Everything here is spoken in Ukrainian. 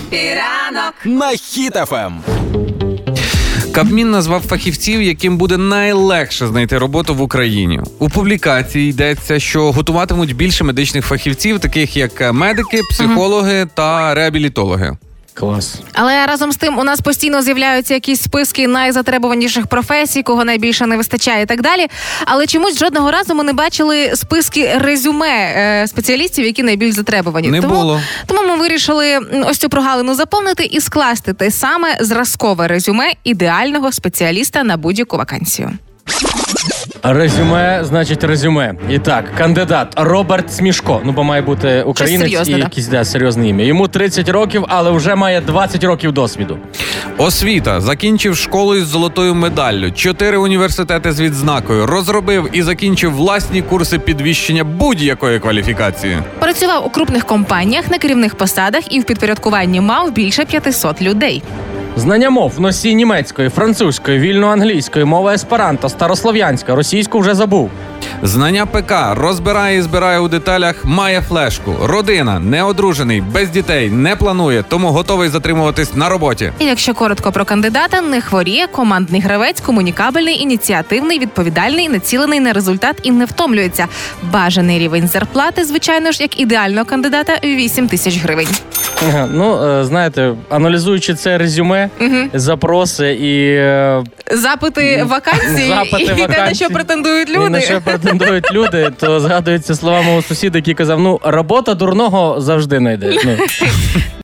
Хепіранок. на Хіт-ФМ. Кабмін назвав фахівців, яким буде найлегше знайти роботу в Україні. У публікації йдеться, що готуватимуть більше медичних фахівців, таких як медики, психологи та реабілітологи. Клас. Але разом з тим у нас постійно з'являються якісь списки найзатребуваніших професій, кого найбільше не вистачає і так далі. Але чомусь жодного разу ми не бачили списки резюме е, спеціалістів, які найбільш затребувані. Не тому, було. тому ми вирішили ось цю прогалину заповнити і скласти те саме зразкове резюме ідеального спеціаліста на будь-яку вакансію. Резюме, значить, резюме. І так, кандидат Роберт Смішко. Ну, бо має бути українець серйозне, і да. якийсь да, серйозне ім'я. Йому 30 років, але вже має 20 років досвіду. Освіта закінчив школу із золотою медаллю, чотири університети з відзнакою, розробив і закінчив власні курси підвищення будь-якої кваліфікації. Працював у крупних компаніях на керівних посадах і в підпорядкуванні мав більше 500 людей. Знання мов носій німецької, французької, вільно-англійської, мова есперанто, старослов'янська, російську вже забув. Знання ПК розбирає і збирає у деталях, має флешку. Родина, неодружений, без дітей, не планує, тому готовий затримуватись на роботі. І якщо коротко про кандидата, не хворіє, командний гравець, комунікабельний, ініціативний, відповідальний, націлений на результат і не втомлюється. Бажаний рівень зарплати, звичайно ж, як ідеального кандидата 8 тисяч гривень. Ну, е, знаєте, аналізуючи це резюме, запроси і, е, Запити вакансії Запити і те, на що претендують і на люди. що претендують люди, то згадуються слова мого сусіда, який казав: ну, робота дурного завжди знайде. Ну.